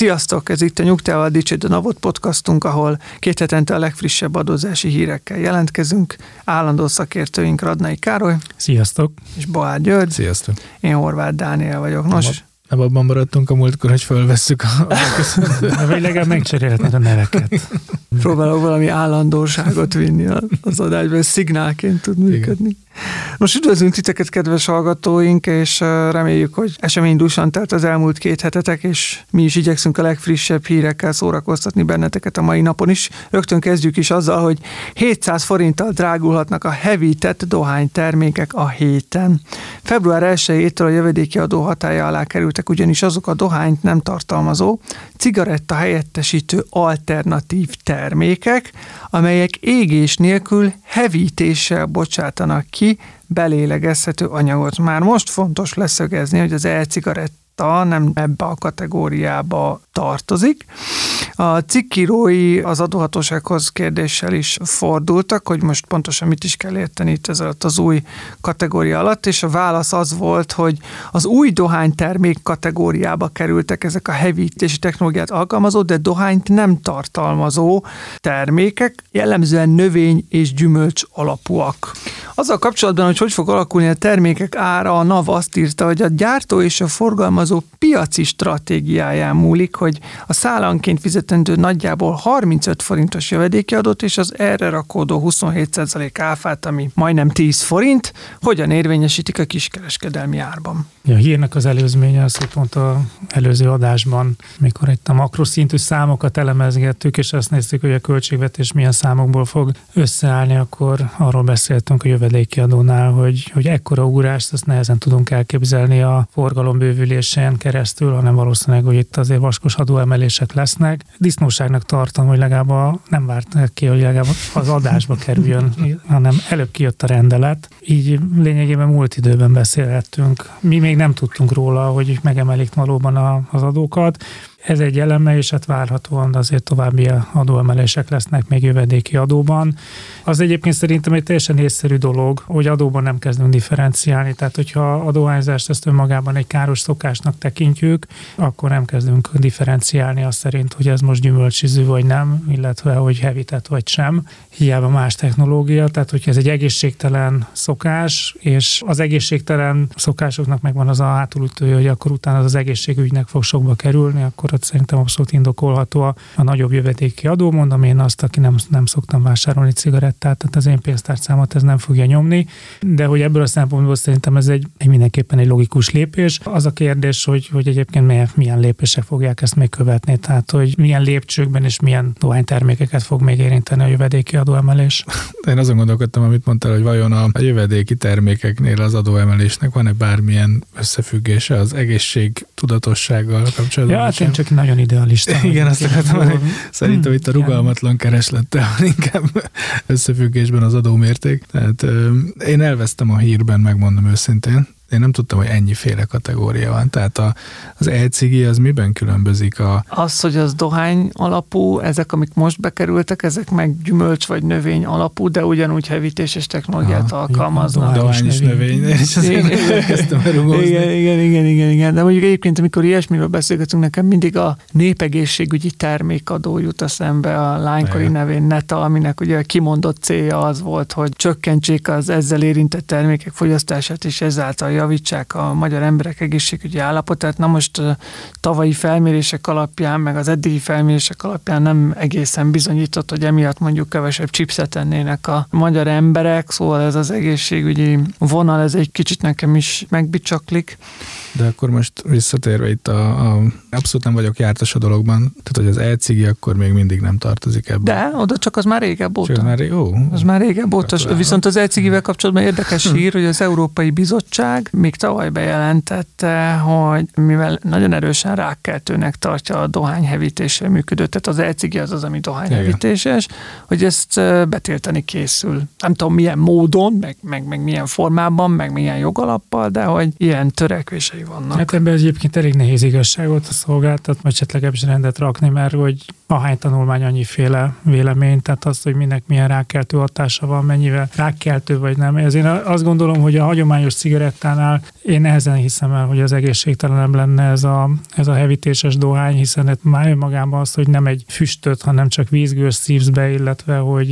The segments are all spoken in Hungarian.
Sziasztok! Ez itt a Nyugtával Dicsőd a Navot podcastunk, ahol két hetente a legfrissebb adózási hírekkel jelentkezünk. Állandó szakértőink Radnai Károly Sziasztok! és Boár György. Sziasztok! Én Horváth Dániel vagyok. Nos, Nem abban maradtunk a múltkor, hogy fölvesszük a... Vagy legalább megcserélhetnéd a neveket. próbálok valami állandóságot vinni az adásba, ez szignálként tud működni. Most üdvözlünk titeket, kedves hallgatóink, és reméljük, hogy eseménydúsan telt az elmúlt két hetetek, és mi is igyekszünk a legfrissebb hírekkel szórakoztatni benneteket a mai napon is. Rögtön kezdjük is azzal, hogy 700 forinttal drágulhatnak a hevített dohánytermékek a héten. Február 1-től a jövedéki adó hatája alá kerültek ugyanis azok a dohányt nem tartalmazó, cigaretta helyettesítő alternatív termékek, amelyek égés nélkül hevítéssel bocsátanak ki belélegezhető anyagot. Már most fontos leszögezni, hogy az e-cigaretta nem ebbe a kategóriába tartozik. A cikkírói az adóhatósághoz kérdéssel is fordultak, hogy most pontosan mit is kell érteni itt ez alatt az új kategória alatt, és a válasz az volt, hogy az új dohánytermék kategóriába kerültek ezek a hevítési technológiát alkalmazó, de dohányt nem tartalmazó termékek, jellemzően növény és gyümölcs alapúak. Azzal kapcsolatban, hogy hogy fog alakulni a termékek ára, a NAV azt írta, hogy a gyártó és a forgalmazó piaci stratégiáján múlik, hogy a szállanként fizetendő nagyjából 35 forintos jövedéki adót és az erre rakódó 27% áfát, ami majdnem 10 forint, hogyan érvényesítik a kiskereskedelmi árban. A hírnek az előzménye az, hogy pont a előző adásban, mikor itt a makroszintű számokat elemezgettük, és azt néztük, hogy a költségvetés milyen számokból fog összeállni, akkor arról beszéltünk a jövedéki adónál, hogy, hogy ekkora ugrást azt nehezen tudunk elképzelni a forgalom bővülésén keresztül, hanem valószínűleg, hogy itt azért vaskos adóemelések lesznek. Disznóságnak tartom, hogy legalább a, nem várt ki, hogy legalább az adásba kerüljön, hanem előbb kijött a rendelet. Így lényegében múlt időben beszélhettünk. Mi még nem tudtunk róla, hogy megemelik valóban a, az adókat. Ez egy eleme, és hát várhatóan azért további adóemelések lesznek még jövedéki adóban. Az egyébként szerintem egy teljesen észszerű dolog, hogy adóban nem kezdünk differenciálni, tehát hogyha adóhányzást ezt önmagában egy káros szokásnak tekintjük, akkor nem kezdünk differenciálni azt szerint, hogy ez most gyümölcsizű vagy nem, illetve hogy hevített vagy sem, hiába más technológia, tehát hogyha ez egy egészségtelen szokás, és az egészségtelen szokásoknak megvan az a hátulütője, hogy akkor utána az, az egészségügynek fog sokba kerülni, akkor ott szerintem abszolút indokolható a, a nagyobb jövedéki adó. Mondom én azt, aki nem, nem szoktam vásárolni cigarettát, tehát az én pénztárcámat ez nem fogja nyomni, de hogy ebből a szempontból szerintem ez egy, egy mindenképpen egy logikus lépés. Az a kérdés, hogy, hogy egyébként milyen, milyen lépések fogják ezt még követni, tehát hogy milyen lépcsőkben és milyen dohánytermékeket fog még érinteni a jövedéki adóemelés. Én azon gondolkodtam, amit mondtál, hogy vajon a jövedéki termékeknél az adóemelésnek van-e bármilyen összefüggése az egészség tudatossággal kapcsolatban? Ja, hát én csak nagyon idealista. Igen, azt akartam mondani, szerintem itt a rugalmatlan kereslettel van inkább összefüggésben az adómérték. Tehát én elvesztem a hírben, megmondom őszintén. Én nem tudtam, hogy ennyiféle kategória van. Tehát a, az e-cigi az miben különbözik a... Az, hogy az dohány alapú, ezek, amik most bekerültek, ezek meg gyümölcs vagy növény alapú, de ugyanúgy hevítéses technológiát Aha, alkalmaznak. Dohány és növény. És azért Igen. kezdtem. Igen, igen, igen, igen, igen. De mondjuk egyébként, amikor ilyesmiről beszélgetünk, nekem mindig a népegészségügyi termékadó jut eszembe a lánykori Igen. nevén NETA, aminek ugye a kimondott célja az volt, hogy csökkentsék az ezzel érintett termékek fogyasztását, és ezáltal javítsák a magyar emberek egészségügyi állapotát. Na most tavalyi felmérések alapján, meg az eddigi felmérések alapján nem egészen bizonyított, hogy emiatt mondjuk kevesebb chipset ennének a magyar emberek, szóval ez az egészségügyi vonal, ez egy kicsit nekem is megbicsaklik. De akkor most visszatérve itt a, a abszolút nem vagyok jártas a dologban, tehát hogy az e-cigi akkor még mindig nem tartozik ebbe. De oda csak az már régebb óta. Csak már jó. Az már régebb óta. Viszont az e-cigivel kapcsolatban érdekes hír, hogy az Európai Bizottság még tavaly bejelentette, hogy mivel nagyon erősen rákkeltőnek tartja a dohányhevítéssel működő, tehát az elcigi az az, ami dohányhevítéses, hogy ezt betiltani készül. Nem tudom milyen módon, meg, meg, meg milyen formában, meg milyen jogalappal, de hogy ilyen törekvései vannak. Hát ebben egyébként elég nehéz igazságot a szolgáltat, vagy esetleg rendet rakni, mert hogy ahány tanulmány annyiféle vélemény, tehát az, hogy minek milyen rákkeltő hatása van, mennyivel rákkeltő vagy nem. Ezért azt gondolom, hogy a hagyományos cigarettánál én nehezen hiszem el, hogy az egészségtelenebb lenne ez a, ez a hevítéses dohány, hiszen ez már önmagában az, hogy nem egy füstöt, hanem csak vízgőz szívsz be, illetve hogy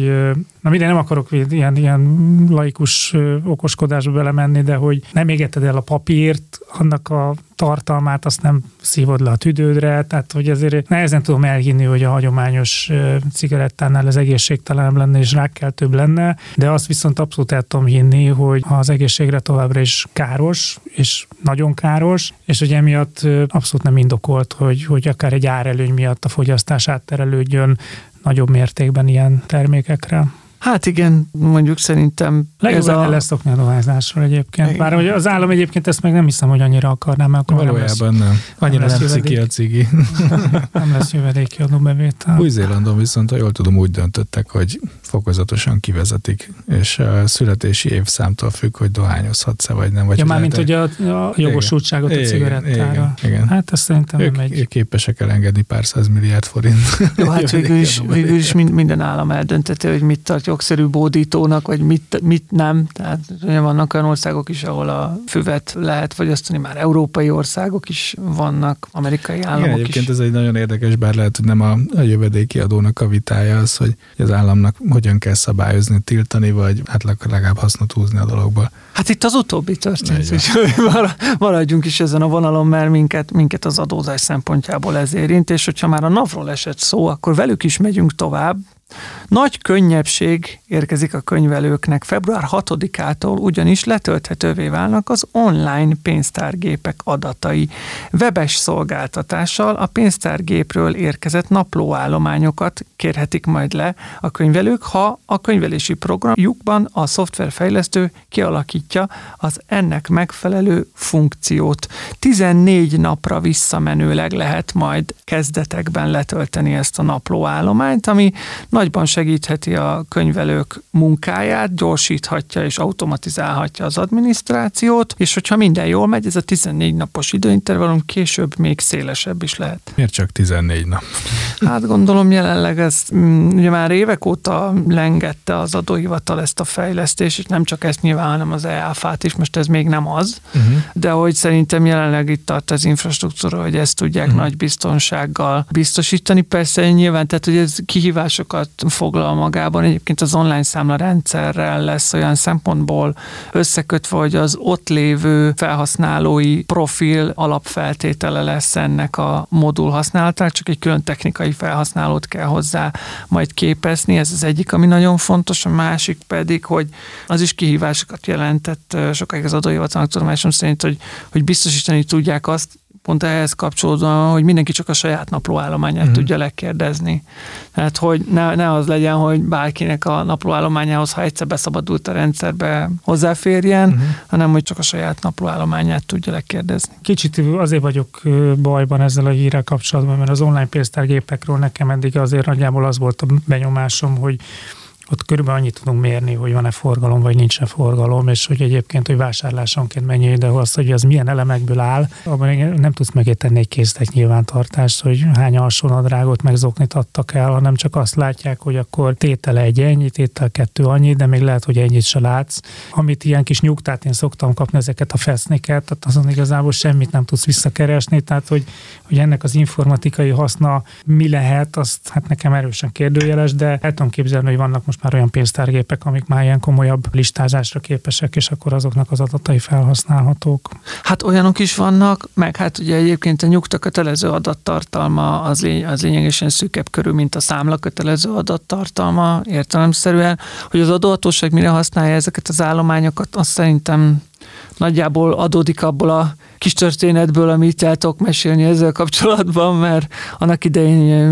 na minden nem akarok ilyen, ilyen laikus okoskodásba belemenni, de hogy nem égeted el a papírt, annak a tartalmát azt nem szívod le a tüdődre, tehát hogy ezért nehezen tudom elhinni, hogy a hagyományos cigarettánál ez egészségtelen lenne és rákkeltőbb lenne, de azt viszont abszolút el tudom hinni, hogy az egészségre továbbra is káros, és nagyon káros, és hogy emiatt abszolút nem indokolt, hogy, hogy akár egy árelőny miatt a fogyasztás átterelődjön nagyobb mértékben ilyen termékekre. Hát igen, mondjuk szerintem Legjobb ez a... lesz szokni a dohányzásról egyébként. Igen. Bár hogy az állam egyébként ezt meg nem hiszem, hogy annyira akarná, mert akkor Valójában nem. Lesz, Annyira nem, nem ki a cigi. nem lesz jövedéki adóbevétel. Új-Zélandon viszont, ha jól tudom, úgy döntöttek, hogy fokozatosan kivezetik, és a születési évszámtól függ, hogy dohányozhatsz-e vagy nem. Vagy ja, mármint, hogy a, a jogosultságot igen. a cigarettára. Igen, igen. Hát ezt szerintem ők, nem egy... Ők képesek elengedni pár száz milliárd forint. Jó, hát végül is, végül is minden állam eldönteti, hogy mit tart jogszerű bódítónak, vagy mit, mit nem. Tehát ugye vannak olyan országok is, ahol a füvet lehet fogyasztani, már európai országok is vannak, amerikai államok Igen, egyébként is. ez egy nagyon érdekes, bár lehet, hogy nem a, a jövedéki adónak a vitája az, hogy az államnak hogyan kell szabályozni, tiltani, vagy hát legalább hasznot húzni a dologba. Hát itt az utóbbi történt, úgyhogy maradjunk is ezen a vonalon, mert minket, minket az adózás szempontjából ez érint, és hogyha már a NAV-ról esett szó, akkor velük is megyünk tovább, nagy könnyebbség érkezik a könyvelőknek. Február 6-ától ugyanis letölthetővé válnak az online pénztárgépek adatai. Webes szolgáltatással a pénztárgépről érkezett naplóállományokat kérhetik majd le a könyvelők, ha a könyvelési programjukban a szoftverfejlesztő kialakítja az ennek megfelelő funkciót. 14 napra visszamenőleg lehet majd kezdetekben letölteni ezt a naplóállományt, ami nagyban segítheti a könyvelők munkáját, gyorsíthatja és automatizálhatja az adminisztrációt, és hogyha minden jól megy, ez a 14 napos időintervallum később még szélesebb is lehet. Miért csak 14 nap? Hát gondolom jelenleg ez mm, ugye már évek óta lengette az adóhivatal ezt a fejlesztést, és nem csak ezt nyilván, hanem az EAFát is, most ez még nem az, uh-huh. de hogy szerintem jelenleg itt tart az infrastruktúra, hogy ezt tudják uh-huh. nagy biztonsággal biztosítani. Persze nyilván, tehát hogy ez kihívásokat foglal magában. Egyébként az online számla rendszerrel lesz olyan szempontból összekötve, hogy az ott lévő felhasználói profil alapfeltétele lesz ennek a modul használatának, csak egy külön technikai felhasználót kell hozzá majd képezni. Ez az egyik, ami nagyon fontos, a másik pedig, hogy az is kihívásokat jelentett sokáig az adóhivatalnak tudomásom szerint, hogy, hogy biztosítani tudják azt, pont ehhez kapcsolódóan, hogy mindenki csak a saját naplóállományát uh-huh. tudja lekérdezni. Tehát, hogy ne, ne az legyen, hogy bárkinek a naplóállományához, ha egyszer beszabadult a rendszerbe hozzáférjen, uh-huh. hanem hogy csak a saját naplóállományát tudja lekérdezni. Kicsit azért vagyok bajban ezzel a hírrel kapcsolatban, mert az online pénztárgépekről nekem eddig azért nagyjából az volt a benyomásom, hogy ott körülbelül annyit tudunk mérni, hogy van-e forgalom, vagy nincs-e forgalom, és hogy egyébként, hogy vásárlásonként mennyi, de az, hogy az milyen elemekből áll, abban nem tudsz megérteni egy készlet nyilvántartást, hogy hány alsónadrágot megzoknit adtak el, hanem csak azt látják, hogy akkor tétele egy ennyi, tétel kettő annyi, de még lehet, hogy ennyit se látsz. Amit ilyen kis nyugtát én szoktam kapni ezeket a feszniket, tehát azon igazából semmit nem tudsz visszakeresni, tehát hogy, hogy ennek az informatikai haszna mi lehet, azt hát nekem erősen kérdőjeles, de el tudom képzelni, hogy vannak most már olyan pénztárgépek, amik már ilyen komolyabb listázásra képesek, és akkor azoknak az adatai felhasználhatók. Hát olyanok is vannak, meg hát ugye egyébként a nyugta kötelező adattartalma az, lény, az lényegesen szűkebb körül, mint a számla kötelező adattartalma értelemszerűen, hogy az adóhatóság mire használja ezeket az állományokat, azt szerintem nagyjából adódik abból a kis történetből, amit el tudok mesélni ezzel kapcsolatban, mert annak idején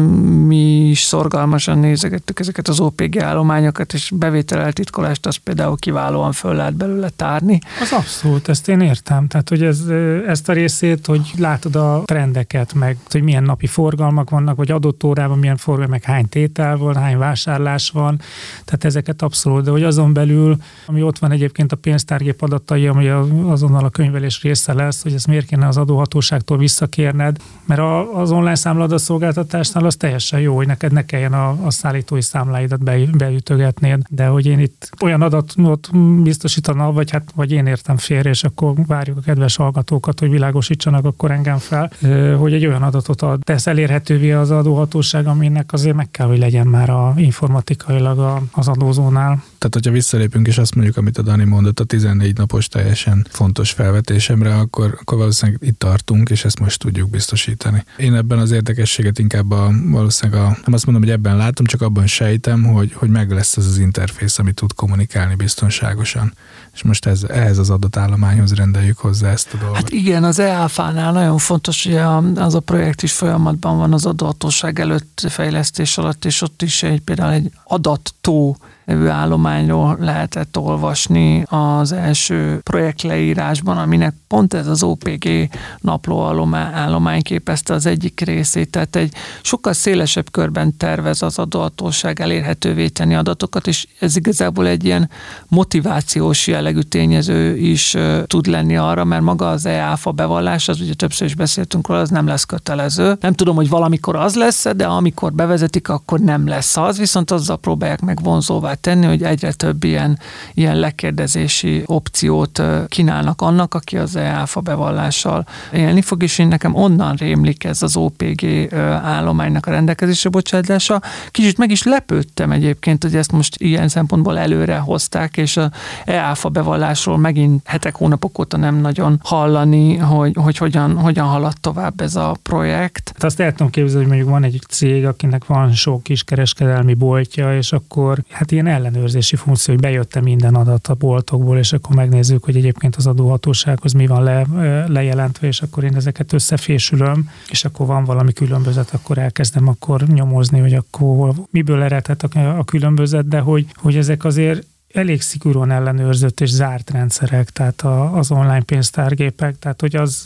mi is szorgalmasan nézegettük ezeket az OPG állományokat, és bevétel eltitkolást azt például kiválóan föl lehet belőle tárni. Az abszolút, ezt én értem. Tehát, hogy ez, ezt a részét, hogy látod a trendeket, meg hogy milyen napi forgalmak vannak, vagy adott órában milyen forgalmak, meg hány tétel van, hány vásárlás van, tehát ezeket abszolút, de hogy azon belül, ami ott van egyébként a pénztárgép adatai, ami azonnal a könyvelés része lesz, hogy ezt miért kéne az adóhatóságtól visszakérned, mert az online számladat szolgáltatásnál az teljesen jó, hogy neked ne kelljen a, a szállítói számláidat be, beütögetnéd, de hogy én itt olyan adatot biztosítana, vagy hát vagy én értem félre, és akkor várjuk a kedves hallgatókat, hogy világosítsanak akkor engem fel, hogy egy olyan adatot ad, tesz elérhetővé az adóhatóság, aminek azért meg kell, hogy legyen már a informatikailag az adózónál. Tehát, hogyha visszalépünk és azt mondjuk, amit a Dani mondott a 14 napos teljesen fontos felvetésemre, akkor, akkor valószínűleg itt tartunk, és ezt most tudjuk biztosítani. Én ebben az érdekességet inkább a, valószínűleg a, nem azt mondom, hogy ebben látom, csak abban sejtem, hogy, hogy meg lesz az az interfész, ami tud kommunikálni biztonságosan. És most ez, ehhez az adatállományhoz rendeljük hozzá ezt a dolgot. Hát igen, az EAFA-nál nagyon fontos, hogy az a projekt is folyamatban van az adóhatóság előtt fejlesztés alatt, és ott is egy, például egy adattó nevű állományról lehetett olvasni az első projekt leírásban, aminek pont ez az OPG napló állomány képezte az egyik részét, tehát egy sokkal szélesebb körben tervez az adóhatóság elérhetővé tenni adatokat, és ez igazából egy ilyen motivációs jellegű tényező is tud lenni arra, mert maga az EAFA bevallás, az ugye többször is beszéltünk róla, az nem lesz kötelező. Nem tudom, hogy valamikor az lesz, de amikor bevezetik, akkor nem lesz az, viszont azzal próbálják meg vonzóvá tenni, hogy egyre több ilyen, ilyen lekérdezési opciót kínálnak annak, aki az EAFA bevallással élni fog, és én nekem onnan rémlik ez az OPG állománynak a rendelkezésre bocsátása. Kicsit meg is lepődtem egyébként, hogy ezt most ilyen szempontból előre hozták, és a EAFA bevallásról megint hetek, hónapok óta nem nagyon hallani, hogy, hogy hogyan, hogyan halad tovább ez a projekt. Hát azt el tudom képzelni, hogy mondjuk van egy cég, akinek van sok kis kereskedelmi boltja, és akkor hát ilyen ellenőrzési funkció, hogy bejött minden adat a boltokból, és akkor megnézzük, hogy egyébként az adóhatósághoz mi van le, lejelentve, és akkor én ezeket összefésülöm, és akkor van valami különbözet, akkor elkezdem akkor nyomozni, hogy akkor miből eredhet a, a különbözet, de hogy, hogy ezek azért elég szigorúan ellenőrzött és zárt rendszerek, tehát a, az online pénztárgépek, tehát hogy az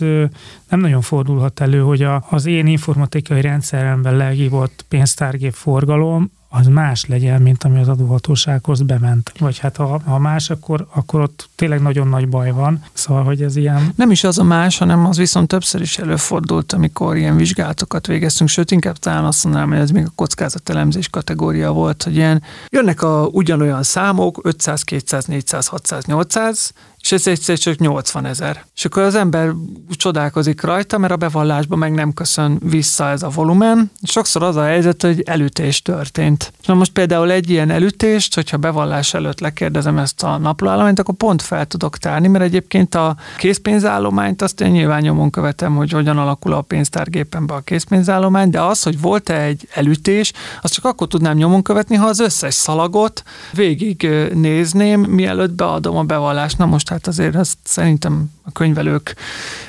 nem nagyon fordulhat elő, hogy a, az én informatikai rendszeremben lehívott pénztárgép forgalom az más legyen, mint ami az adóhatósághoz bement. Vagy hát ha, ha más, akkor, akkor ott tényleg nagyon nagy baj van. Szóval, hogy ez ilyen... Nem is az a más, hanem az viszont többször is előfordult, amikor ilyen vizsgálatokat végeztünk, sőt, inkább talán azt mondanám, hogy ez még a kockázatelemzés kategória volt, hogy ilyen jönnek a ugyanolyan számok, 500, 200, 400, 600, 800, és ez egyszer csak 80 ezer. És akkor az ember csodálkozik rajta, mert a bevallásban meg nem köszön vissza ez a volumen. Sokszor az a helyzet, hogy elütés történt. Na most például egy ilyen elütést, hogyha bevallás előtt lekérdezem ezt a naplóállományt, akkor pont fel tudok tárni, mert egyébként a készpénzállományt azt én nyilván nyomon követem, hogy hogyan alakul a pénztárgépembe a készpénzállomány, de az, hogy volt-e egy elütés, azt csak akkor tudnám nyomon követni, ha az összes szalagot végig nézném, mielőtt beadom a bevallást. Na most hát azért azt szerintem a könyvelők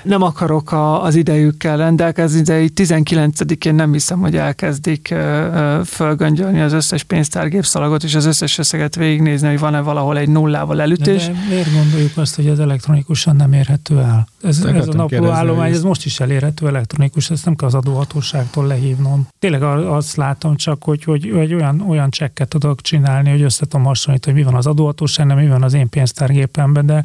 nem akarok a, az idejükkel rendelkezni, de így 19-én nem hiszem, hogy elkezdik fölgöngyölni az összes pénztárgépszalagot, és az összes összeget végignézni, hogy van-e valahol egy nullával elütés. De, de miért gondoljuk azt, hogy ez elektronikusan nem érhető el? Ez, ez a napló állomány, ez most is elérhető elektronikus, ezt nem kell az adóhatóságtól lehívnom. Tényleg azt látom csak, hogy, hogy, hogy olyan, olyan csekket tudok csinálni, hogy össze tudom hasonlítani, hogy mi van az adóhatóságban, mi van az én pénztárgépemben, de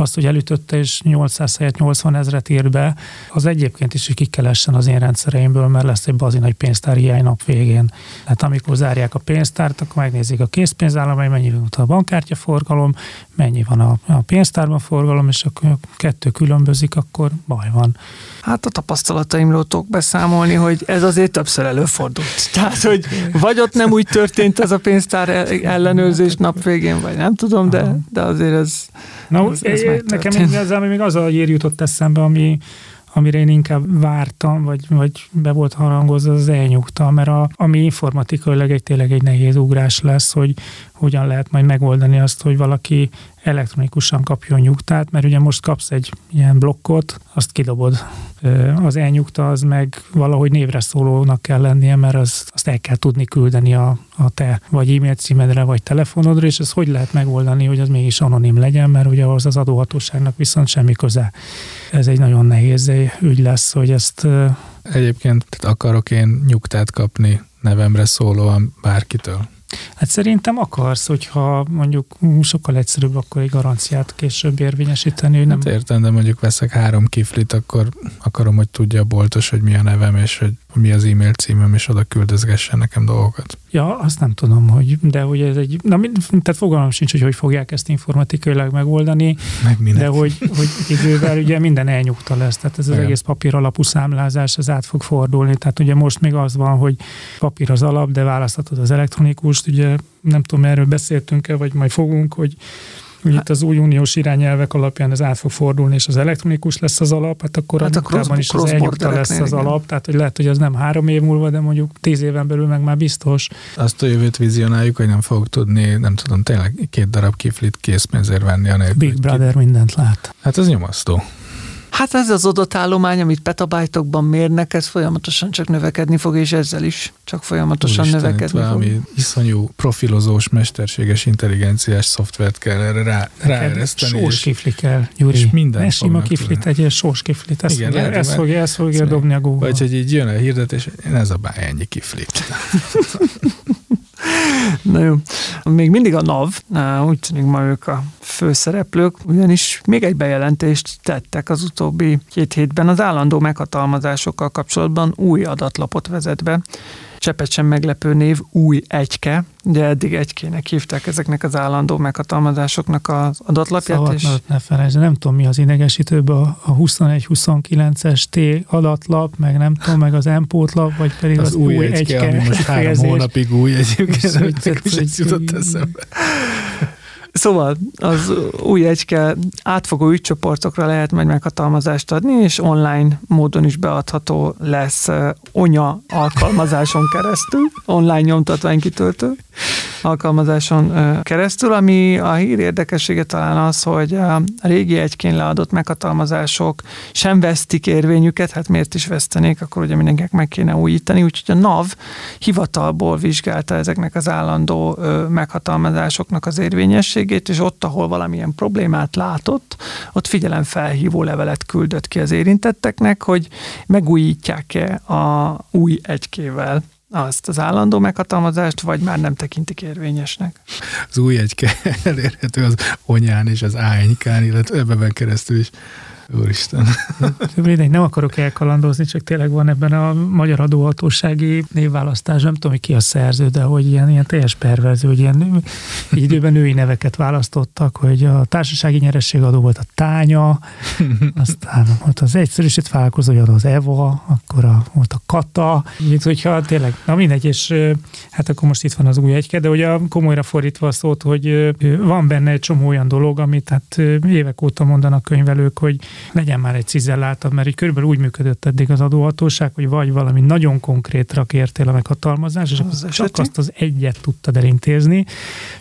azt, hogy elütötte és 800 helyett 80 ezret ír be, az egyébként is, hogy ki kell essen az én rendszereimből, mert lesz egy bazin nagy pénztár hiány nap végén. Tehát amikor zárják a pénztárt, akkor megnézik a készpénzállomány, mennyi van a bankkártya forgalom, mennyi van a, a pénztárban forgalom, és akkor kettő különbözik, akkor baj van. Hát a tapasztalataimról tudok beszámolni, hogy ez azért többször előfordult. Tehát, hogy vagy ott nem úgy történt ez a pénztár ellenőrzés nap végén, vagy nem tudom, de, de azért ez, Na, ez, ez nekem igazán még az a hír jutott eszembe, ami amire én inkább vártam, vagy, vagy be volt harangozva, az elnyugta, mert a, ami informatikailag egy tényleg egy nehéz ugrás lesz, hogy hogyan lehet majd megoldani azt, hogy valaki elektronikusan kapjon nyugtát, mert ugye most kapsz egy ilyen blokkot, azt kidobod. Az elnyugta az meg valahogy névre szólónak kell lennie, mert az, azt el kell tudni küldeni a, a te vagy e-mail címedre, vagy telefonodra, és ez hogy lehet megoldani, hogy az mégis anonim legyen, mert ugye az az adóhatóságnak viszont semmi köze. Ez egy nagyon nehéz ügy lesz, hogy ezt... Egyébként akarok én nyugtát kapni nevemre szólóan bárkitől. Hát szerintem akarsz, hogyha mondjuk sokkal egyszerűbb akkor egy garanciát később érvényesíteni. Hogy nem... Hát értem, de mondjuk veszek három kiflit, akkor akarom, hogy tudja a boltos, hogy mi a nevem, és hogy mi az e-mail címem, és oda küldözgessen nekem dolgokat. Ja, azt nem tudom, hogy, de hogy ez egy, na, tehát fogalmam sincs, hogy hogy fogják ezt informatikailag megoldani, Meg de hogy, hogy idővel ugye minden elnyugta lesz, tehát ez az Igen. egész papír alapú számlázás, ez át fog fordulni, tehát ugye most még az van, hogy papír az alap, de választhatod az elektronikust, ugye nem tudom, erről beszéltünk-e, vagy majd fogunk, hogy hogy itt az új uniós irányelvek alapján ez át fog fordulni, és az elektronikus lesz az alap, hát akkor hát a cross, is az elnyugta lesz az igen. alap, tehát hogy lehet, hogy az nem három év múlva, de mondjuk tíz éven belül meg már biztos. Azt a jövőt vizionáljuk, hogy nem fogok tudni, nem tudom, tényleg két darab kiflit készpénzért venni. Anélkül, Big Brother mindent lát. Hát ez nyomasztó. Hát ez az adatállomány, amit petabájtokban mérnek, ez folyamatosan csak növekedni fog, és ezzel is csak folyamatosan Úristen, növekedni fog. Valami iszonyú profilozós, mesterséges intelligenciás szoftvert kell erre rá, ráereszteni. Sós kifli kell, Gyuri. És minden ne sima kiflit, egy sós kiflit. Ezt, Igen, fogja, ezt, fogja, ezt fogja dobni a Google. Vagy hogy így jön a hirdetés, ez a báj, ennyi kiflit. Na jó. Még mindig a NAV, úgy tűnik ma ők a főszereplők, ugyanis még egy bejelentést tettek az utóbbi két hétben az állandó meghatalmazásokkal kapcsolatban új adatlapot vezet be, Csepet sem meglepő név, új egyke, ugye eddig egykének hívták ezeknek az állandó meghatalmazásoknak az adatlapját. Szavat és... ne felejtsd, nem tudom mi az idegesítőbb, a, a 21-29-es T adatlap, meg nem tudom, meg az M lap, vagy pedig az, az új, új egyke, egyke ami most három hónapig új egyébként, ez jutott eszembe. Szóval az új egyke átfogó ügycsoportokra lehet majd meghatalmazást adni, és online módon is beadható lesz ONYA alkalmazáson keresztül, online nyomtatványkitöltő alkalmazáson keresztül, ami a hír érdekessége talán az, hogy a régi egykén leadott meghatalmazások sem vesztik érvényüket, hát miért is vesztenék, akkor ugye mindenkinek meg kéne újítani, úgyhogy a NAV hivatalból vizsgálta ezeknek az állandó meghatalmazásoknak az érvényességét, és ott, ahol valamilyen problémát látott, ott figyelemfelhívó levelet küldött ki az érintetteknek, hogy megújítják-e a új egykével azt az állandó meghatalmazást, vagy már nem tekintik érvényesnek. Az új egyke elérhető az onyán és az ánykán, illetve ebben keresztül is Úristen. Mindegy, nem akarok elkalandozni, csak tényleg van ebben a magyar adóhatósági névválasztás, nem tudom, hogy ki a szerző, de hogy ilyen, ilyen teljes perverző, hogy ilyen időben női neveket választottak, hogy a társasági nyerességadó volt a tánya, aztán volt az egyszerűsít vállalkozó adó az Eva, akkor a, volt a Kata, mint hogyha tényleg, na mindegy, és hát akkor most itt van az új egyke, de ugye komolyra fordítva a szót, hogy van benne egy csomó olyan dolog, amit hát évek óta mondanak könyvelők, hogy legyen már egy cizelláltabb, mert így körülbelül úgy működött eddig az adóhatóság, hogy vagy valami nagyon konkrétra kértél a meghatalmazás, és az akkor csak azt az egyet tudtad elintézni,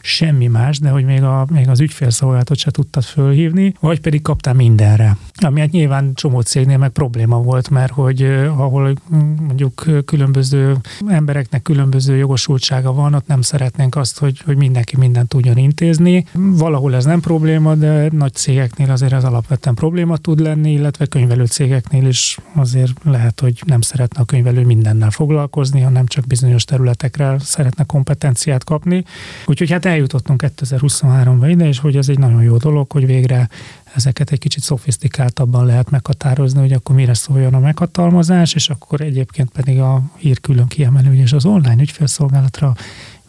semmi más, de hogy még, a, még az ügyfélszolgálatot se tudtad fölhívni, vagy pedig kaptál mindenre. Ami hát nyilván csomó cégnél meg probléma volt, mert hogy ahol mondjuk különböző embereknek különböző jogosultsága van, ott nem szeretnénk azt, hogy, hogy mindenki mindent tudjon intézni. Valahol ez nem probléma, de nagy cégeknél azért ez alapvetően probléma tud lenni, illetve könyvelő cégeknél is azért lehet, hogy nem szeretne a könyvelő mindennel foglalkozni, hanem csak bizonyos területekre szeretne kompetenciát kapni. Úgyhogy hát eljutottunk 2023-ba ide, és hogy ez egy nagyon jó dolog, hogy végre ezeket egy kicsit szofisztikáltabban lehet meghatározni, hogy akkor mire szóljon a meghatalmazás, és akkor egyébként pedig a hír külön kiemelő, és az online ügyfélszolgálatra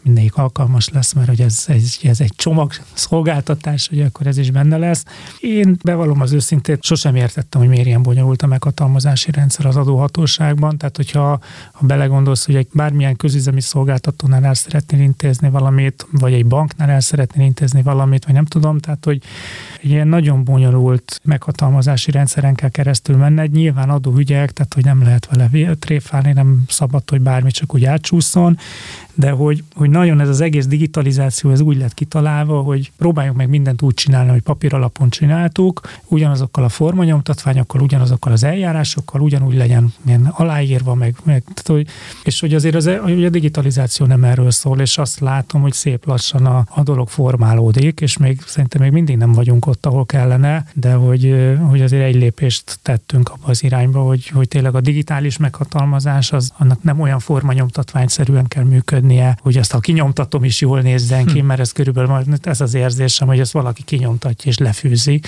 mindegyik alkalmas lesz, mert hogy ez, ez, ez egy csomag szolgáltatás, hogy akkor ez is benne lesz. Én bevallom az őszintét, sosem értettem, hogy miért ilyen bonyolult a meghatalmazási rendszer az adóhatóságban. Tehát, hogyha ha belegondolsz, hogy egy bármilyen közüzemi szolgáltatónál el szeretnél intézni valamit, vagy egy banknál el szeretnél intézni valamit, vagy nem tudom, tehát, hogy egy ilyen nagyon bonyolult meghatalmazási rendszeren kell keresztül menni. Egy nyilván adóügyek, tehát, hogy nem lehet vele tréfálni, nem szabad, hogy bármi csak úgy átcsúszson, de hogy, hogy nagyon ez az egész digitalizáció, ez úgy lett kitalálva, hogy próbáljunk meg mindent úgy csinálni, hogy papír alapon csináltuk, ugyanazokkal a formanyomtatványokkal, ugyanazokkal az eljárásokkal, ugyanúgy legyen ilyen aláírva, meg, meg tehát, hogy, és hogy azért az, hogy a digitalizáció nem erről szól, és azt látom, hogy szép lassan a, a dolog formálódik, és még szerintem még mindig nem vagyunk ott, ahol kellene, de hogy, hogy azért egy lépést tettünk abba az irányba, hogy, hogy tényleg a digitális meghatalmazás az annak nem olyan formanyomtatványszerűen kell működni, működnie, hogy ezt a kinyomtatom is jól nézzen ki, hm. mert ez körülbelül ez az érzésem, hogy ezt valaki kinyomtatja és lefűzi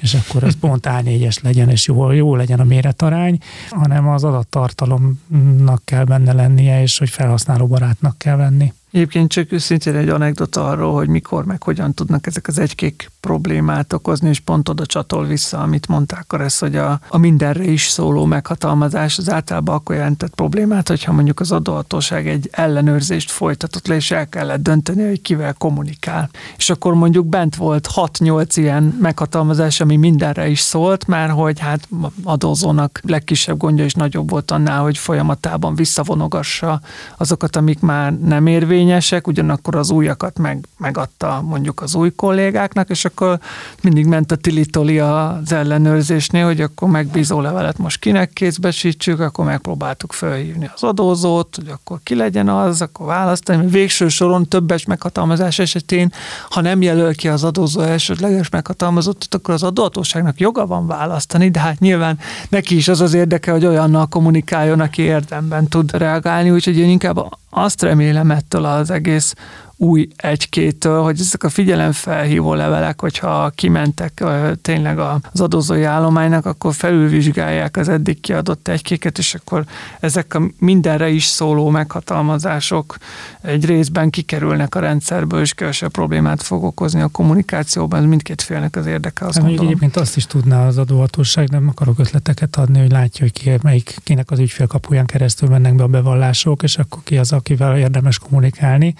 és akkor az pont A4-es legyen, és jó, jó legyen a méretarány, hanem az adattartalomnak kell benne lennie, és hogy felhasználóbarátnak kell venni. Egyébként csak szintén egy anekdota arról, hogy mikor, meg hogyan tudnak ezek az egykék problémát okozni, és pont oda csatol vissza, amit mondták ez, hogy a, a mindenre is szóló meghatalmazás az általában akkor jelentett problémát, hogyha mondjuk az adóhatóság egy ellenőrzést folytatott le, és el kellett dönteni, hogy kivel kommunikál. És akkor mondjuk bent volt 6-8 ilyen meghatalmazás, ami mindenre is szólt, mert hogy hát adózónak legkisebb gondja is nagyobb volt annál, hogy folyamatában visszavonogassa azokat, amik már nem érvényesek, érvényesek, ugyanakkor az újakat meg, megadta mondjuk az új kollégáknak, és akkor mindig ment a tilitoli az ellenőrzésnél, hogy akkor megbízó levelet most kinek kézbesítsük, akkor megpróbáltuk felhívni az adózót, hogy akkor ki legyen az, akkor választani. Végső soron többes meghatalmazás esetén, ha nem jelöl ki az adózó elsődleges meghatalmazottat, akkor az adóhatóságnak joga van választani, de hát nyilván neki is az az érdeke, hogy olyannal kommunikáljon, aki érdemben tud reagálni, úgyhogy én inkább azt remélem ettől az egész új egykétől, hogy ezek a figyelemfelhívó levelek, hogyha kimentek tényleg az adózói állománynak, akkor felülvizsgálják az eddig kiadott egykéket, és akkor ezek a mindenre is szóló meghatalmazások egy részben kikerülnek a rendszerből, és kevesebb problémát fog okozni a kommunikációban, ez mindkét félnek az érdeke. Azt mondjuk egyébként azt is tudná az adóhatóság, nem akarok ötleteket adni, hogy látja, hogy ki, melyik, kinek az ügyfélkapuján keresztül mennek be a bevallások, és akkor ki az, akivel érdemes kommunikálni,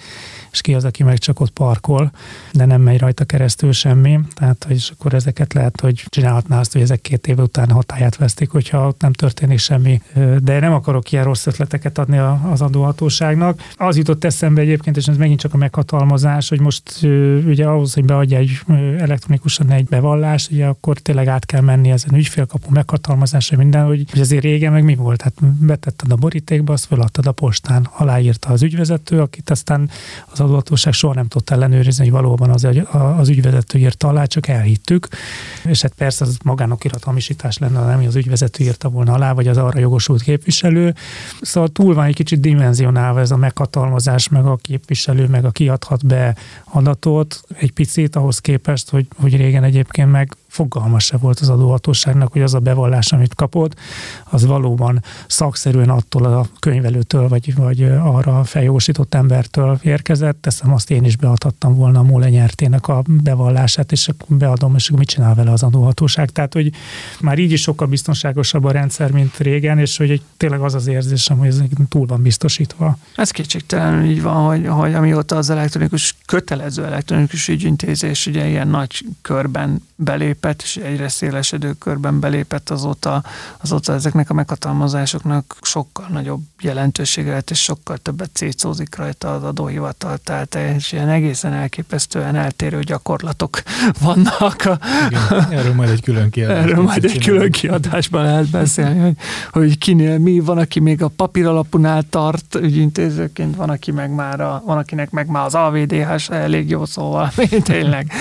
és ki az, aki meg csak ott parkol, de nem megy rajta keresztül semmi. Tehát, hogy akkor ezeket lehet, hogy csinálhatná azt, hogy ezek két év után hatáját vesztik, hogyha ott nem történik semmi. De nem akarok ilyen rossz ötleteket adni az adóhatóságnak. Az jutott eszembe egyébként, és ez megint csak a meghatalmazás, hogy most ugye ahhoz, hogy beadja egy elektronikusan egy bevallást, ugye akkor tényleg át kell menni ezen ügyfélkapu meghatalmazása minden, hogy, hogy azért régen meg mi volt? Hát betetted a borítékba, azt feladtad a postán, aláírta az ügyvezető, akit aztán az adóhatóság soha nem tudta ellenőrizni, hogy valóban az, az ügyvezető írta alá, csak elhittük. És hát persze az magánokirat hamisítás lenne, nem az ügyvezető írta volna alá, vagy az arra jogosult képviselő. Szóval túl van egy kicsit dimenzionálva ez a meghatalmazás, meg a képviselő, meg a kiadhat be adatot egy picit ahhoz képest, hogy, hogy régen egyébként meg fogalma se volt az adóhatóságnak, hogy az a bevallás, amit kapott, az valóban szakszerűen attól a könyvelőtől, vagy, vagy arra a feljósított embertől érkezett. Teszem azt én is beadhattam volna a Móle nyertének a bevallását, és beadom, és mit csinál vele az adóhatóság. Tehát, hogy már így is sokkal biztonságosabb a rendszer, mint régen, és hogy egy, tényleg az az érzésem, hogy ez túl van biztosítva. Ez kétségtelenül így van, hogy, hogy amióta az elektronikus, kötelező elektronikus ügyintézés ugye ilyen nagy körben belépett, és egyre szélesedő körben belépett azóta, azóta ezeknek a meghatalmazásoknak sokkal nagyobb jelentősége lett, és sokkal többet cécózik rajta az adóhivatal, tehát és ilyen egészen elképesztően eltérő gyakorlatok vannak. A, Igen, erről majd egy külön kiadásban. Erről majd egy külön kiadásban lehet beszélni, hogy, hogy kinél mi, van, aki még a papír alapunál tart ügyintézőként, van, aki meg már a, van, akinek meg már az AVDH elég jó szóval, tényleg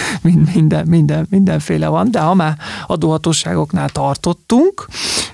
minden, minden mindenféle van, de ha már adóhatóságoknál tartottunk,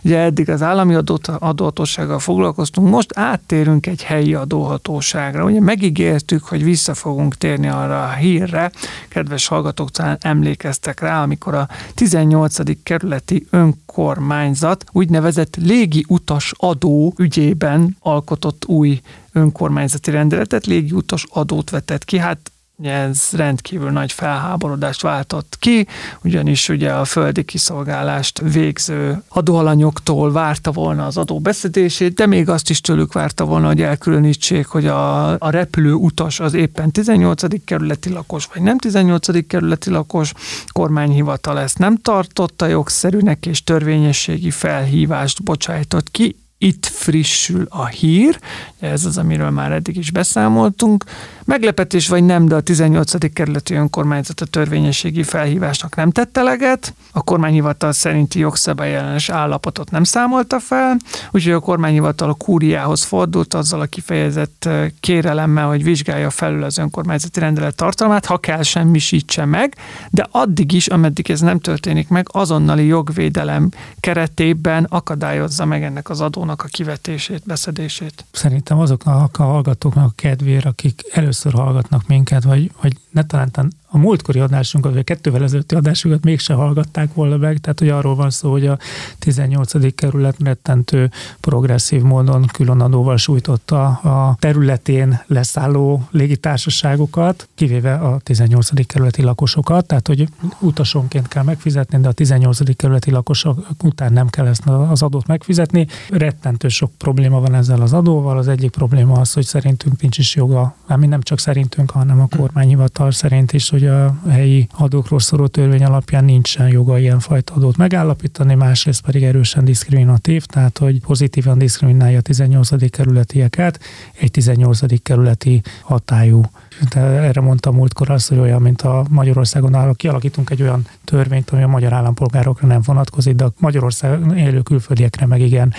ugye eddig az állami adóhatósággal foglalkoztunk, most áttérünk egy helyi adóhatóságra. Ugye megígértük, hogy vissza fogunk térni arra a hírre, kedves hallgatók talán emlékeztek rá, amikor a 18. kerületi önkormányzat úgynevezett légi utas adó ügyében alkotott új önkormányzati rendeletet, légiutas adót vetett ki. Hát ez rendkívül nagy felháborodást váltott ki, ugyanis ugye a földi kiszolgálást végző adóalanyoktól várta volna az adó beszedését, de még azt is tőlük várta volna, hogy elkülönítsék, hogy a, a repülő utas az éppen 18. kerületi lakos, vagy nem 18. kerületi lakos, kormányhivatal ezt nem tartotta jogszerűnek, és törvényességi felhívást bocsájtott ki, itt frissül a hír, ez az, amiről már eddig is beszámoltunk. Meglepetés vagy nem, de a 18. kerületi önkormányzat a törvényességi felhívásnak nem tette leget, a kormányhivatal szerinti jogszabályellenes állapotot nem számolta fel, úgyhogy a kormányhivatal a kúriához fordult azzal a kifejezett kérelemmel, hogy vizsgálja felül az önkormányzati rendelet tartalmát, ha kell semmisítse meg, de addig is, ameddig ez nem történik meg, azonnali jogvédelem keretében akadályozza meg ennek az adónak a kivetését, beszedését. Szerintem azoknak a hallgatóknak a kedvére, akik először hallgatnak minket, vagy, vagy ne talán a múltkori adásunkat, vagy a kettővel ezelőtti adásunkat mégse hallgatták volna meg, tehát hogy arról van szó, hogy a 18. kerület rettentő progresszív módon különadóval sújtotta a területén leszálló légitársaságokat, kivéve a 18. kerületi lakosokat, tehát hogy utasonként kell megfizetni, de a 18. kerületi lakosok után nem kell ezt az adót megfizetni. Rettentő sok probléma van ezzel az adóval. Az egyik probléma az, hogy szerintünk nincs is joga, mi nem csak szerintünk, hanem a kormányhivatal szerint is, hogy a helyi adókról szóló törvény alapján nincsen joga ilyenfajta adót megállapítani, másrészt pedig erősen diszkriminatív, tehát hogy pozitívan diszkriminálja a 18. kerületieket egy 18. kerületi hatályú erre mondtam múltkor azt, hogy olyan, mint a Magyarországon álló, kialakítunk egy olyan törvényt, ami a magyar állampolgárokra nem vonatkozik, de a Magyarországon élő külföldiekre meg igen.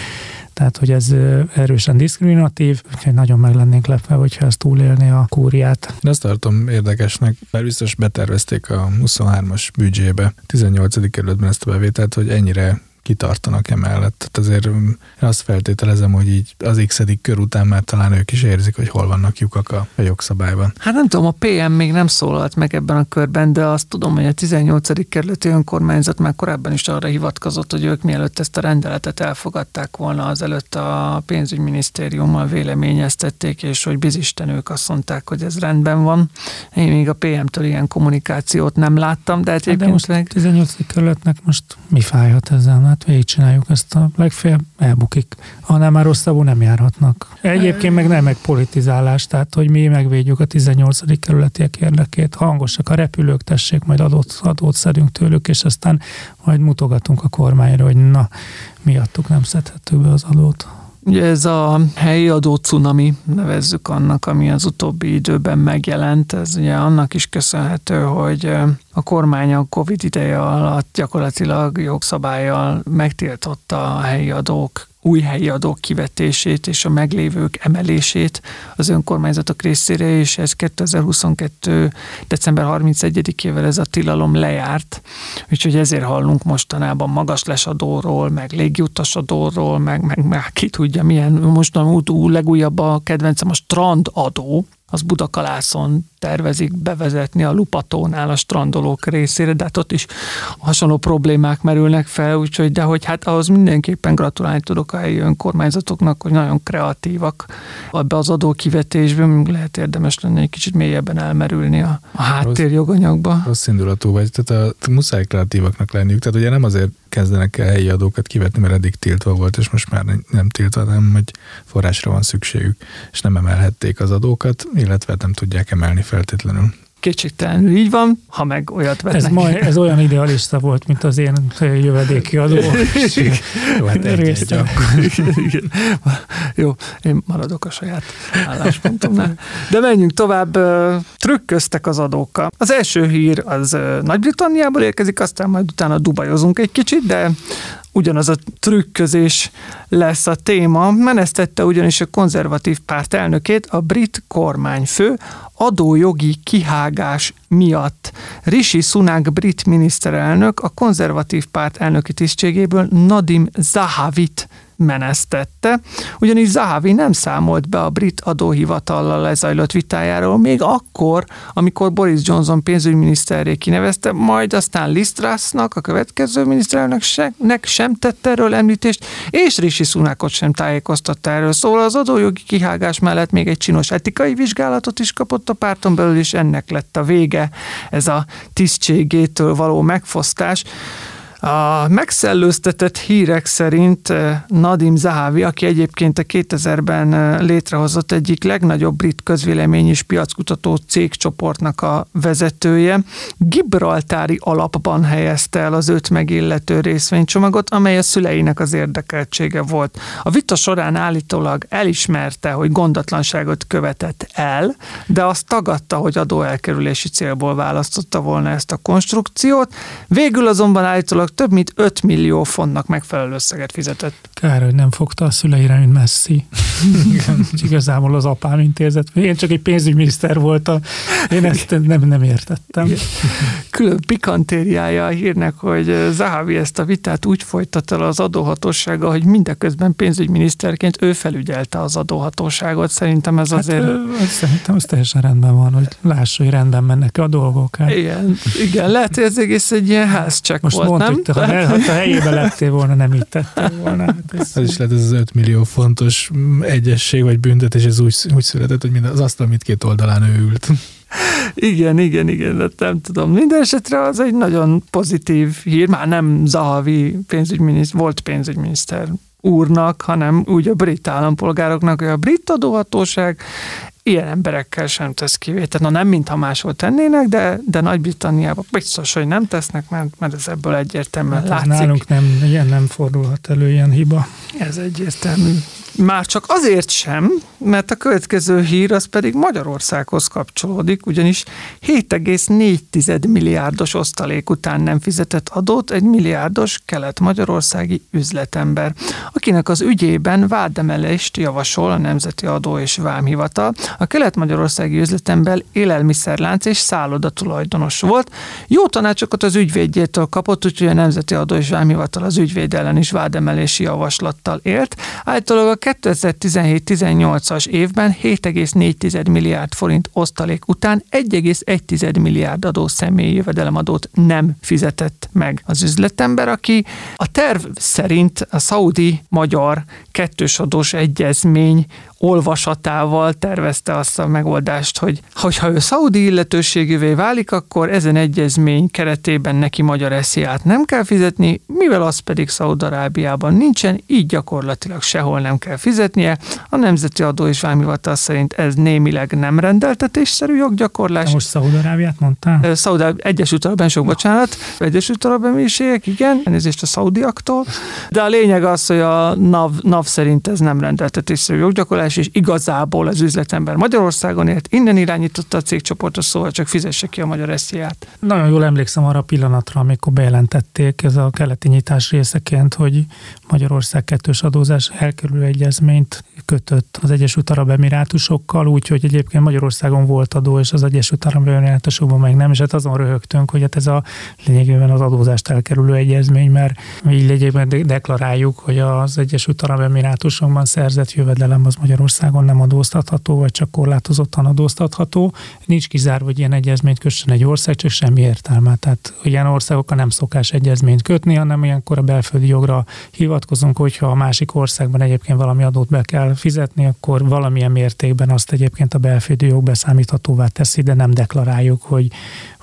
Tehát, hogy ez erősen diszkriminatív, úgyhogy nagyon meg lennénk lepve, hogyha ezt túlélni a kúriát. De azt tartom érdekesnek, mert biztos betervezték a 23-as büdzsébe, 18. kerületben ezt a bevételt, hogy ennyire kitartanak emellett. Tehát azért mm, azt feltételezem, hogy így az x kör után már talán ők is érzik, hogy hol vannak lyukak a, a jogszabályban. Hát nem tudom, a PM még nem szólalt meg ebben a körben, de azt tudom, hogy a 18. kerületi önkormányzat már korábban is arra hivatkozott, hogy ők mielőtt ezt a rendeletet elfogadták volna, azelőtt a pénzügyminisztériummal véleményeztették, és hogy bizisten ők azt mondták, hogy ez rendben van. Én még a PM-től ilyen kommunikációt nem láttam, de hát hát de most meg... 18. kerületnek most mi fájhat ezzel? Hát végigcsináljuk ezt a legfeljebb elbukik. Annál már rosszabbul nem járhatnak. Egyébként meg nem meg politizálás, tehát hogy mi megvédjük a 18. kerületiek érdekét. Hangosak a repülők, tessék, majd adót, adót szedünk tőlük, és aztán majd mutogatunk a kormányra, hogy na, miattuk nem szedhető be az adót. Ugye ez a helyi adó cunami, nevezzük annak, ami az utóbbi időben megjelent, ez ugye annak is köszönhető, hogy a kormány a Covid ideje alatt gyakorlatilag jogszabályjal megtiltotta a helyi adók új helyi adók kivetését és a meglévők emelését az önkormányzatok részére, és ez 2022. december 31-ével ez a tilalom lejárt, úgyhogy ezért hallunk mostanában magas lesadóról, meg légiutasadóról, meg, meg, meg ki tudja milyen, mostan legújabb a kedvencem a strandadó, az Budakalászon tervezik bevezetni a Lupatónál a strandolók részére, de hát ott is hasonló problémák merülnek fel, úgyhogy de hogy hát ahhoz mindenképpen gratulálni tudok a helyi önkormányzatoknak, hogy nagyon kreatívak abba az adókivetésben, lehet érdemes lenne egy kicsit mélyebben elmerülni a, a háttérjoganyagba. Rossz indulatú vagy, tehát a, muszáj kreatívaknak lenniük, tehát ugye nem azért kezdenek el helyi adókat kivetni, mert eddig tiltva volt, és most már nem tiltva, hanem hogy forrásra van szükségük, és nem emelhették az adókat, illetve nem tudják emelni feltétlenül. Kétségtelenül így van, ha meg olyat vetnek. Ez, majd, ez olyan idealista volt, mint az én jövedéki adó. Jó, hát egy, egy Jó, én maradok a saját álláspontomnál. De menjünk tovább. Trükköztek az adókkal. Az első hír az Nagy-Britanniából érkezik, aztán majd utána dubajozunk egy kicsit, de ugyanaz a trükközés lesz a téma. Menesztette ugyanis a konzervatív párt elnökét a brit kormányfő adójogi kihágás miatt Rishi Sunak brit miniszterelnök a konzervatív párt elnöki tisztségéből Nadim Zahavit menesztette, ugyanis Zahavi nem számolt be a brit adóhivatallal lezajlott vitájáról, még akkor, amikor Boris Johnson pénzügyminiszterré kinevezte, majd aztán Liz Trussnak, a következő miniszterelnöknek sem tette erről említést, és Rishi Sunakot sem tájékoztatta erről. Szóval az adójogi kihágás mellett még egy csinos etikai vizsgálatot is kapott a párton belül, és ennek lett a vége, ez a tisztségétől való megfosztás. A megszellőztetett hírek szerint eh, Nadim Zahavi, aki egyébként a 2000-ben eh, létrehozott egyik legnagyobb brit közvélemény és piackutató cégcsoportnak a vezetője, Gibraltári alapban helyezte el az őt megillető részvénycsomagot, amely a szüleinek az érdekeltsége volt. A vita során állítólag elismerte, hogy gondatlanságot követett el, de azt tagadta, hogy adóelkerülési célból választotta volna ezt a konstrukciót. Végül azonban állítólag több mint 5 millió fontnak megfelelő összeget fizetett. Kár, hogy nem fogta a szüleire, mint Messi. igazából az apám intézet. Én csak egy pénzügyminiszter voltam. Én ezt nem, nem értettem. Igen. Külön pikantériája a hírnek, hogy Zahavi ezt a vitát úgy folytatta el az adóhatósága, hogy mindeközben pénzügyminiszterként ő felügyelte az adóhatóságot. Szerintem ez hát, azért... Hát, szerintem ez teljesen rendben van, hogy lássa, hogy rendben mennek a dolgok. Hát. Igen, igen, lehet, hogy ez egész egy ilyen házcsak Most volt, mondta, te, ha, ne, ha te helyébe lettél volna, nem így tettél volna. Hát ez, ez is lehet ez az 5 millió fontos egyesség vagy büntetés, ez úgy, úgy született, hogy az asztal mindkét oldalán ő ült. Igen, igen, igen, de nem tudom. Minden esetre az egy nagyon pozitív hír, már nem Zahavi pénzügyminiszter, volt pénzügyminiszter úrnak, hanem úgy a brit állampolgároknak, hogy a brit adóhatóság ilyen emberekkel sem tesz kivételt. Na nem, mintha máshol tennének, de, de Nagy-Britanniában biztos, hogy nem tesznek, mert, mert ez ebből egyértelműen hát látszik. Nálunk nem, ilyen nem fordulhat elő, ilyen hiba. Ez egyértelmű. Már csak azért sem, mert a következő hír az pedig Magyarországhoz kapcsolódik, ugyanis 7,4 milliárdos osztalék után nem fizetett adót egy milliárdos kelet-magyarországi üzletember, akinek az ügyében vádemelést javasol a Nemzeti Adó és Vámhivatal. A kelet-magyarországi üzletember élelmiszerlánc és szálloda tulajdonos volt. Jó tanácsokat az ügyvédjétől kapott, úgyhogy a Nemzeti Adó és Vámhivatal az ügyvéd ellen is vádemelési javaslattal élt. Általában a 2017-18-as évben 7,4 milliárd forint osztalék után 1,1 milliárd adó személyi jövedelemadót nem fizetett meg az üzletember, aki a terv szerint a szaudi-magyar kettős adós egyezmény olvasatával tervezte azt a megoldást, hogy ha ő szaudi illetőségűvé válik, akkor ezen egyezmény keretében neki magyar esziát nem kell fizetni, mivel az pedig Szaudarábiában nincsen, így gyakorlatilag sehol nem kell fizetnie. A Nemzeti Adó és Vámhivatal szerint ez némileg nem rendeltetésszerű joggyakorlás. De most Szaudarábiát mondtál? Szaudaráb, Egyesült Arab sok bocsánat, Egyesült Arab Emírségek, igen, elnézést a szaudiaktól, de a lényeg az, hogy a NAV, NAV szerint ez nem rendeltetésszerű joggyakorlás, vállalkozás, és igazából az üzletember Magyarországon élt, innen irányította a cégcsoportot, szóval csak fizesse ki a magyar esziát. Nagyon jól emlékszem arra a pillanatra, amikor bejelentették ez a keleti nyitás részeként, hogy Magyarország kettős adózás elkerülő egyezményt kötött az Egyesült Arab Emirátusokkal, úgyhogy egyébként Magyarországon volt adó, és az Egyesült Arab Emirátusokban meg nem, és hát azon röhögtünk, hogy hát ez a lényegében az adózást elkerülő egyezmény, mert így lényegében deklaráljuk, hogy az Egyesült Arab Emirátusokban szerzett jövedelem az Magyarországon nem adóztatható, vagy csak korlátozottan adóztatható. Nincs kizárva, hogy ilyen egyezményt kössön egy ország, csak semmi értelme. Tehát ilyen országokkal nem szokás egyezményt kötni, hanem ilyenkor a belföldi jogra hivatkozunk, hogyha a másik országban egyébként valami adót be kell fizetni, akkor valamilyen mértékben azt egyébként a belföldi jog beszámíthatóvá teszi, de nem deklaráljuk, hogy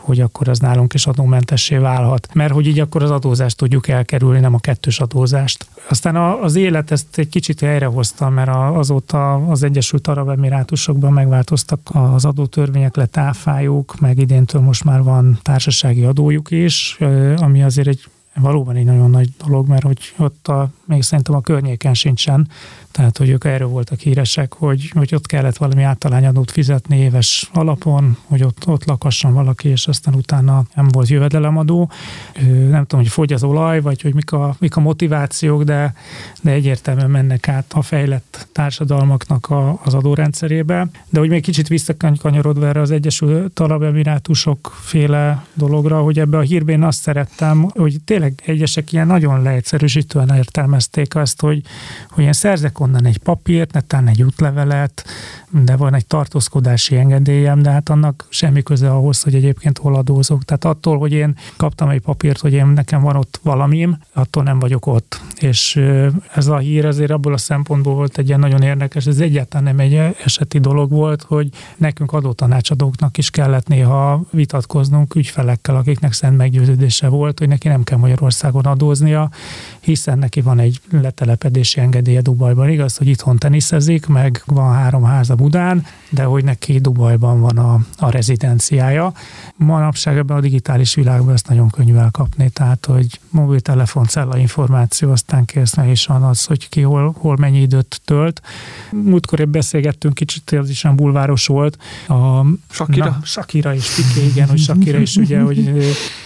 hogy akkor az nálunk is adómentessé válhat. Mert hogy így akkor az adózást tudjuk elkerülni, nem a kettős adózást. Aztán az élet ezt egy kicsit helyrehozta, mert azóta az Egyesült Arab Emirátusokban megváltoztak az adótörvények, lett áfájuk, meg idéntől most már van társasági adójuk is, ami azért egy valóban egy nagyon nagy dolog, mert hogy ott a, még szerintem a környéken sincsen tehát, hogy ők erről voltak híresek, hogy, hogy ott kellett valami általányadót fizetni éves alapon, hogy ott, ott lakasson valaki, és aztán utána nem volt jövedelemadó. Nem tudom, hogy fogy az olaj, vagy hogy mik a, mik a motivációk, de, de egyértelműen mennek át a fejlett társadalmaknak a, az adórendszerébe. De hogy még kicsit visszakanyarodva erre az Egyesült Arab Emirátusok féle dologra, hogy ebbe a hírben azt szerettem, hogy tényleg egyesek ilyen nagyon leegyszerűsítően értelmezték azt, hogy, hogy én szerzek onnan egy papírt, netán egy útlevelet, de van egy tartózkodási engedélyem, de hát annak semmi köze ahhoz, hogy egyébként hol adózok. Tehát attól, hogy én kaptam egy papírt, hogy én nekem van ott valamim, attól nem vagyok ott. És ez a hír azért abból a szempontból volt egy ilyen nagyon érdekes, ez egyáltalán nem egy eseti dolog volt, hogy nekünk adótanácsadóknak is kellett néha vitatkoznunk ügyfelekkel, akiknek szent meggyőződése volt, hogy neki nem kell Magyarországon adóznia, hiszen neki van egy letelepedési engedélye Dubajban. Igaz, hogy itthon teniszezik, meg van három háza Budán, de hogy neki Dubajban van a, a rezidenciája. Manapság ebben a digitális világban ezt nagyon könnyű elkapni, tehát hogy mobiltelefon, cella információ, aztán kész is van az, hogy ki hol, hol mennyi időt tölt. Múltkor beszélgettünk, kicsit ez is olyan bulváros volt. A, Sakira? Na, Sakira és Piké, igen, hogy Sakira is ugye, hogy,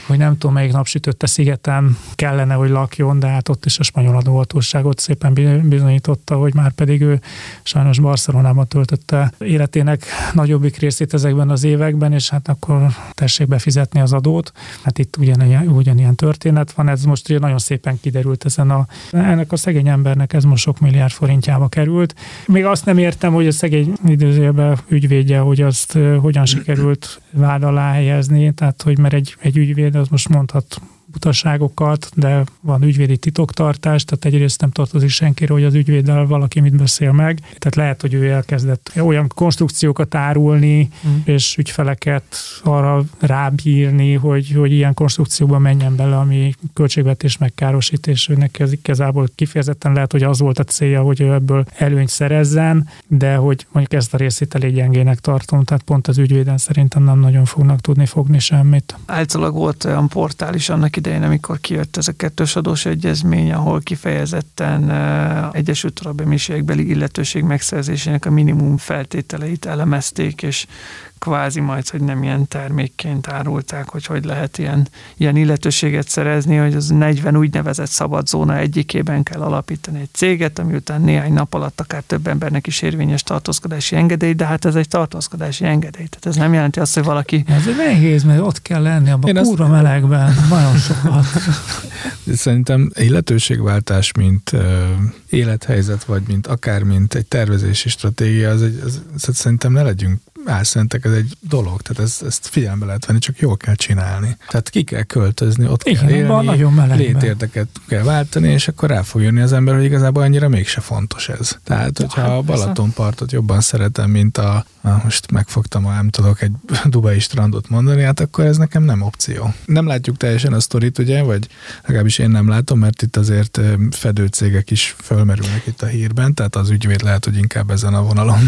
hogy nem tudom melyik napsütötte szigeten kellene, hogy lakjon, de hát ott is a spanyol adóhatóságot szépen bizonyította, hogy már pedig ő sajnos Barcelonában töltötte életének nagyobbik részét ezekben az években, és hát akkor tessék befizetni az adót. Hát itt ugyanilyen, ugyanilyen történet van, ez most ugye nagyon szépen kiderült ezen a, ennek a szegény embernek ez most sok milliárd forintjába került. Még azt nem értem, hogy a szegény időzőjelben ügyvédje, hogy azt hogyan sikerült vád alá helyezni, tehát hogy mert egy, egy ügyvéd az most mondhat butaságokat, de van ügyvédi titoktartás, tehát egyrészt nem tartozik senkire, hogy az ügyvéddel valaki mit beszél meg. Tehát lehet, hogy ő elkezdett olyan konstrukciókat árulni, mm. és ügyfeleket arra rábírni, hogy, hogy ilyen konstrukcióba menjen bele, ami költségvetés megkárosít, és őnek ez igazából kifejezetten lehet, hogy az volt a célja, hogy ő ebből előnyt szerezzen, de hogy mondjuk ezt a részét elég gyengének tartom, tehát pont az ügyvéden szerintem nem nagyon fognak tudni fogni semmit. Általában volt olyan portál is annak idején, amikor kijött ez a kettős adós egyezmény, ahol kifejezetten Egyesült Arab Emírségekbeli illetőség megszerzésének a minimum feltételeit elemezték, és kvázi majd, hogy nem ilyen termékként árulták, hogy hogy lehet ilyen, ilyen illetőséget szerezni, hogy az 40 úgynevezett szabad zóna egyikében kell alapítani egy céget, ami után néhány nap alatt akár több embernek is érvényes tartózkodási engedély, de hát ez egy tartózkodási engedély, tehát ez nem jelenti azt, hogy valaki... Ez egy nehéz, mert ott kell lenni abban a kurva azt... melegben, nagyon sokat. Szerintem illetőségváltás, mint uh, élethelyzet, vagy mint akár mint egy tervezési stratégia, az egy, az, az, szerintem ne legyünk álszentek, ez egy dolog, tehát ezt, ezt figyelembe lehet venni, csak jól kell csinálni. Tehát ki kell költözni, ott Igen, kell élni, nagyon létérdeket kell váltani, és akkor rá fog jönni az ember, hogy igazából annyira mégse fontos ez. Tehát, hogyha hát, a Balatonpartot jobban szeretem, mint a, a most megfogtam, a nem tudok egy dubai strandot mondani, hát akkor ez nekem nem opció. Nem látjuk teljesen a sztorit, ugye, vagy legalábbis én nem látom, mert itt azért fedőcégek is fölmerülnek itt a hírben, tehát az ügyvéd lehet, hogy inkább ezen a vonalon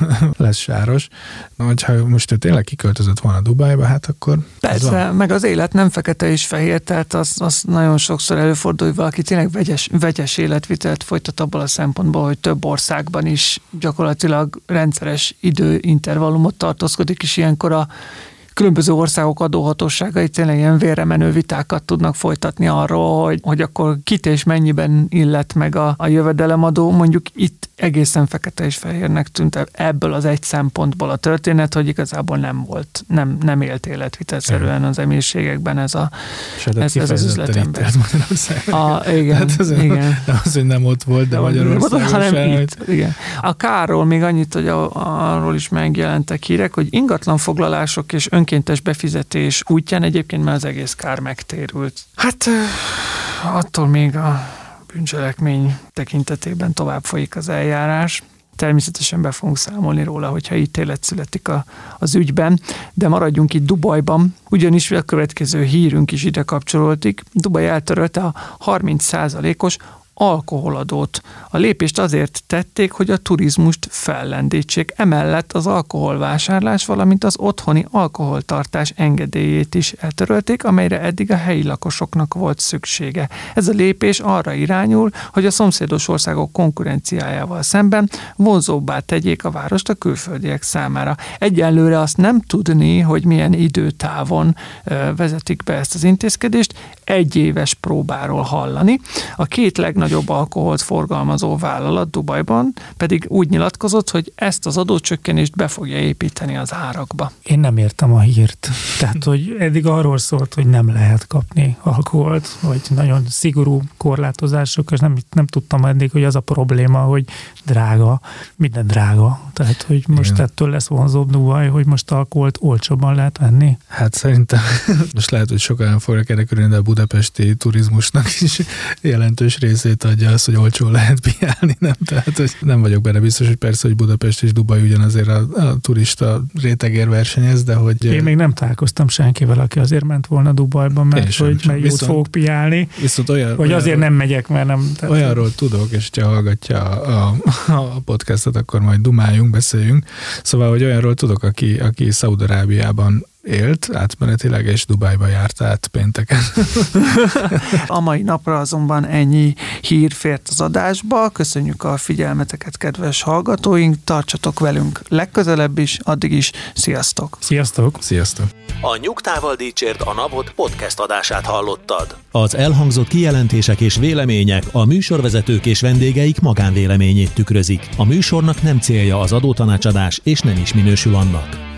lesz sáros. Na, hogyha most ő tényleg kiköltözött volna Dubájba, hát akkor... Persze, meg az élet nem fekete és fehér, tehát az, az nagyon sokszor előfordul, hogy valaki tényleg vegyes, vegyes életvitelt folytat abból a szempontból, hogy több országban is gyakorlatilag rendszeres időintervallumot tartózkodik, és ilyenkor a különböző országok adóhatóságai tényleg ilyen vérremenő vitákat tudnak folytatni arról, hogy, hogy akkor kit és mennyiben illet meg a, a jövedelemadó. Mondjuk itt egészen fekete és fehérnek tűnt ebből az egy szempontból a történet, hogy igazából nem volt, nem, nem élt életvitelszerűen az emírségekben ez, a, ez, ez az üzletember. A, igen, hát az, igen. Nem az, hogy nem ott volt, de, de Magyarországon hanem sem, itt, igen. A kárról még annyit, hogy a, arról is megjelentek hírek, hogy ingatlan foglalások és önkéntes befizetés útján egyébként már az egész kár megtérült. Hát attól még a bűncselekmény tekintetében tovább folyik az eljárás. Természetesen be fogunk számolni róla, hogyha ítélet születik a, az ügyben, de maradjunk itt Dubajban, ugyanis a következő hírünk is ide kapcsolódik. Dubaj eltörölte a 30%-os alkoholadót. A lépést azért tették, hogy a turizmust fellendítsék. Emellett az alkoholvásárlás, valamint az otthoni alkoholtartás engedélyét is eltörölték, amelyre eddig a helyi lakosoknak volt szüksége. Ez a lépés arra irányul, hogy a szomszédos országok konkurenciájával szemben vonzóbbá tegyék a várost a külföldiek számára. Egyelőre azt nem tudni, hogy milyen időtávon vezetik be ezt az intézkedést, egy éves próbáról hallani. A két legnagyobb alkoholt forgalmazó vállalat Dubajban pedig úgy nyilatkozott, hogy ezt az adócsökkenést be fogja építeni az árakba. Én nem értem a hírt. Tehát, hogy eddig arról szólt, hogy nem lehet kapni alkoholt, vagy nagyon szigorú korlátozások, és nem, nem tudtam eddig, hogy az a probléma, hogy drága, minden drága. Tehát, hogy most Igen. ettől lesz vonzóbb Dubaj, hogy most alkoholt olcsóban lehet venni? Hát szerintem most lehet, hogy sokan fogják érdekelni, de a budapesti turizmusnak is jelentős részét adja az, hogy olcsón lehet piálni, nem? Tehát, hogy nem vagyok benne biztos, hogy persze, hogy Budapest és Dubaj ugyanazért a, a turista rétegér versenyez, de hogy... Én még nem találkoztam senkivel, aki azért ment volna Dubajban, mert sem, hogy meg jót fogok piálni, viszont olyan, vagy azért olyan, nem megyek, mert nem... Tehát olyanról tudok, és ha hallgatja a, a, a podcastot, akkor majd dumáljunk, beszéljünk. Szóval, hogy olyanról tudok, aki, aki Szaudarábiában élt átmenetileg, és Dubájba járt át pénteken. a mai napra azonban ennyi hír fért az adásba. Köszönjük a figyelmeteket, kedves hallgatóink, tartsatok velünk legközelebb is, addig is, sziasztok! Sziasztok! Sziasztok! A Nyugtával Dícsért a Napot podcast adását hallottad. Az elhangzott kijelentések és vélemények a műsorvezetők és vendégeik magánvéleményét tükrözik. A műsornak nem célja az adótanácsadás, és nem is minősül annak.